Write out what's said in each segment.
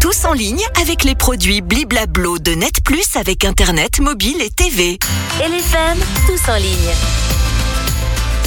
Tous en ligne avec les produits Bliblablo de Net Plus avec Internet, mobile et TV. LFM, tous en ligne.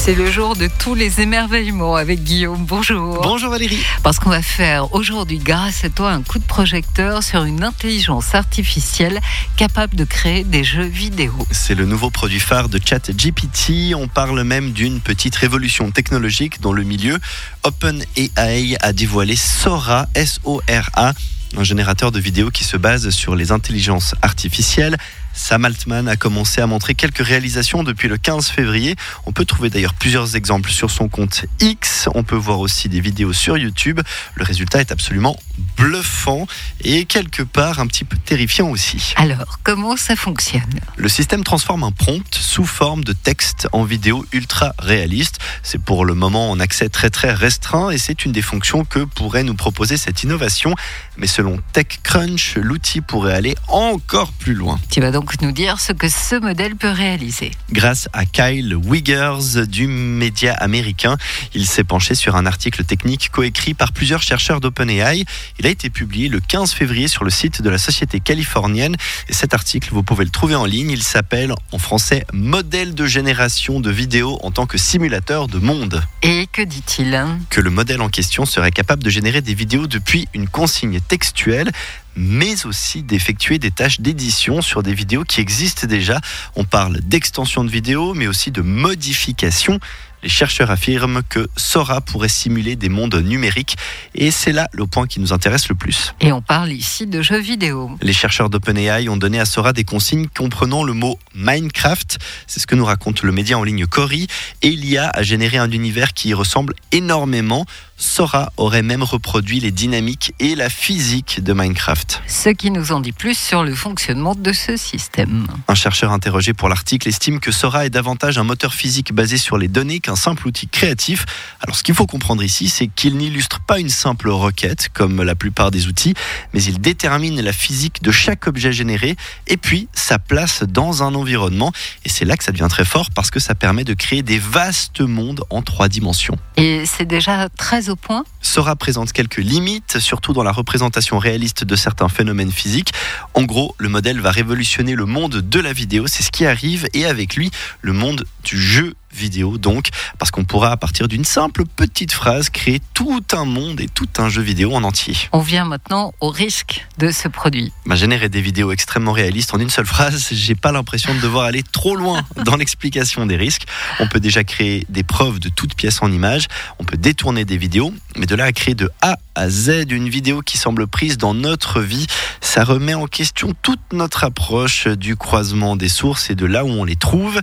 C'est le jour de tous les émerveillements avec Guillaume. Bonjour. Bonjour Valérie. Parce qu'on va faire aujourd'hui, grâce à toi, un coup de projecteur sur une intelligence artificielle capable de créer des jeux vidéo. C'est le nouveau produit phare de ChatGPT. On parle même d'une petite révolution technologique dans le milieu. OpenAI a dévoilé Sora, S-O-R-A, un générateur de vidéos qui se base sur les intelligences artificielles. Sam Altman a commencé à montrer quelques réalisations depuis le 15 février. On peut trouver d'ailleurs plusieurs exemples sur son compte X. On peut voir aussi des vidéos sur YouTube. Le résultat est absolument bluffant et quelque part un petit peu terrifiant aussi. Alors, comment ça fonctionne? Le système transforme un prompt sous forme de texte en vidéo ultra réaliste. C'est pour le moment en accès très très restreint et c'est une des fonctions que pourrait nous proposer cette innovation. Mais selon TechCrunch, l'outil pourrait aller encore plus loin. Tu vas donc nous dire ce que ce modèle peut réaliser. Grâce à Kyle Wiggers du média américain, il s'est penché sur un article technique coécrit par plusieurs chercheurs d'OpenAI. Il a été publié le 15 février sur le site de la société californienne et cet article, vous pouvez le trouver en ligne. Il s'appelle en français Modèle de génération de vidéos en tant que simulateur de monde. Et que dit-il? Que le modèle en question serait capable de générer des vidéos depuis une consigne textuelle mais aussi d'effectuer des tâches d'édition sur des vidéos qui existent déjà. On parle d'extension de vidéos, mais aussi de modification. Les chercheurs affirment que Sora pourrait simuler des mondes numériques et c'est là le point qui nous intéresse le plus. Et on parle ici de jeux vidéo. Les chercheurs d'OpenAI ont donné à Sora des consignes comprenant le mot Minecraft. C'est ce que nous raconte le média en ligne Cory. Et l'IA a généré un univers qui y ressemble énormément. Sora aurait même reproduit les dynamiques et la physique de Minecraft. Ce qui nous en dit plus sur le fonctionnement de ce système. Un chercheur interrogé pour l'article estime que Sora est davantage un moteur physique basé sur les données qu'un simple outil créatif. Alors ce qu'il faut comprendre ici, c'est qu'il n'illustre pas une simple requête comme la plupart des outils, mais il détermine la physique de chaque objet généré et puis sa place dans un environnement. Et c'est là que ça devient très fort parce que ça permet de créer des vastes mondes en trois dimensions. Et c'est déjà très au point Sora présente quelques limites, surtout dans la représentation réaliste de certains phénomènes physiques. En gros, le modèle va révolutionner le monde de la vidéo, c'est ce qui arrive, et avec lui, le monde du jeu vidéo donc, parce qu'on pourra à partir d'une simple petite phrase créer tout un monde et tout un jeu vidéo en entier. On vient maintenant au risque de ce produit. Bah, générer des vidéos extrêmement réalistes en une seule phrase, j'ai pas l'impression de devoir aller trop loin dans l'explication des risques. On peut déjà créer des preuves de toutes pièces en images, on peut détourner des vidéos, mais de là à créer de A à Z une vidéo qui semble prise dans notre vie, ça remet en question toute notre approche du croisement des sources et de là où on les trouve.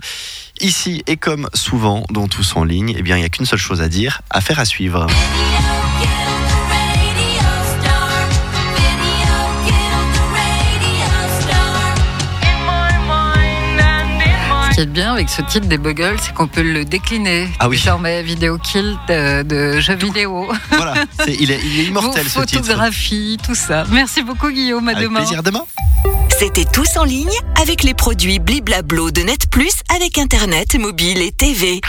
Ici, et comme souvent dans Tous en ligne, eh il n'y a qu'une seule chose à dire, affaire à suivre. Qui est bien avec ce titre des Buggles, c'est qu'on peut le décliner. Ah oui. Désormais, vidéo kill de, de jeux vidéo. Voilà, c'est- il, est, il est immortel Vos ce titre. photographies, tout ça. Merci beaucoup, Guillaume. À Avec demain. plaisir, à demain. C'était tous en ligne avec les produits Bliblablo de Net Plus avec Internet, mobile et TV.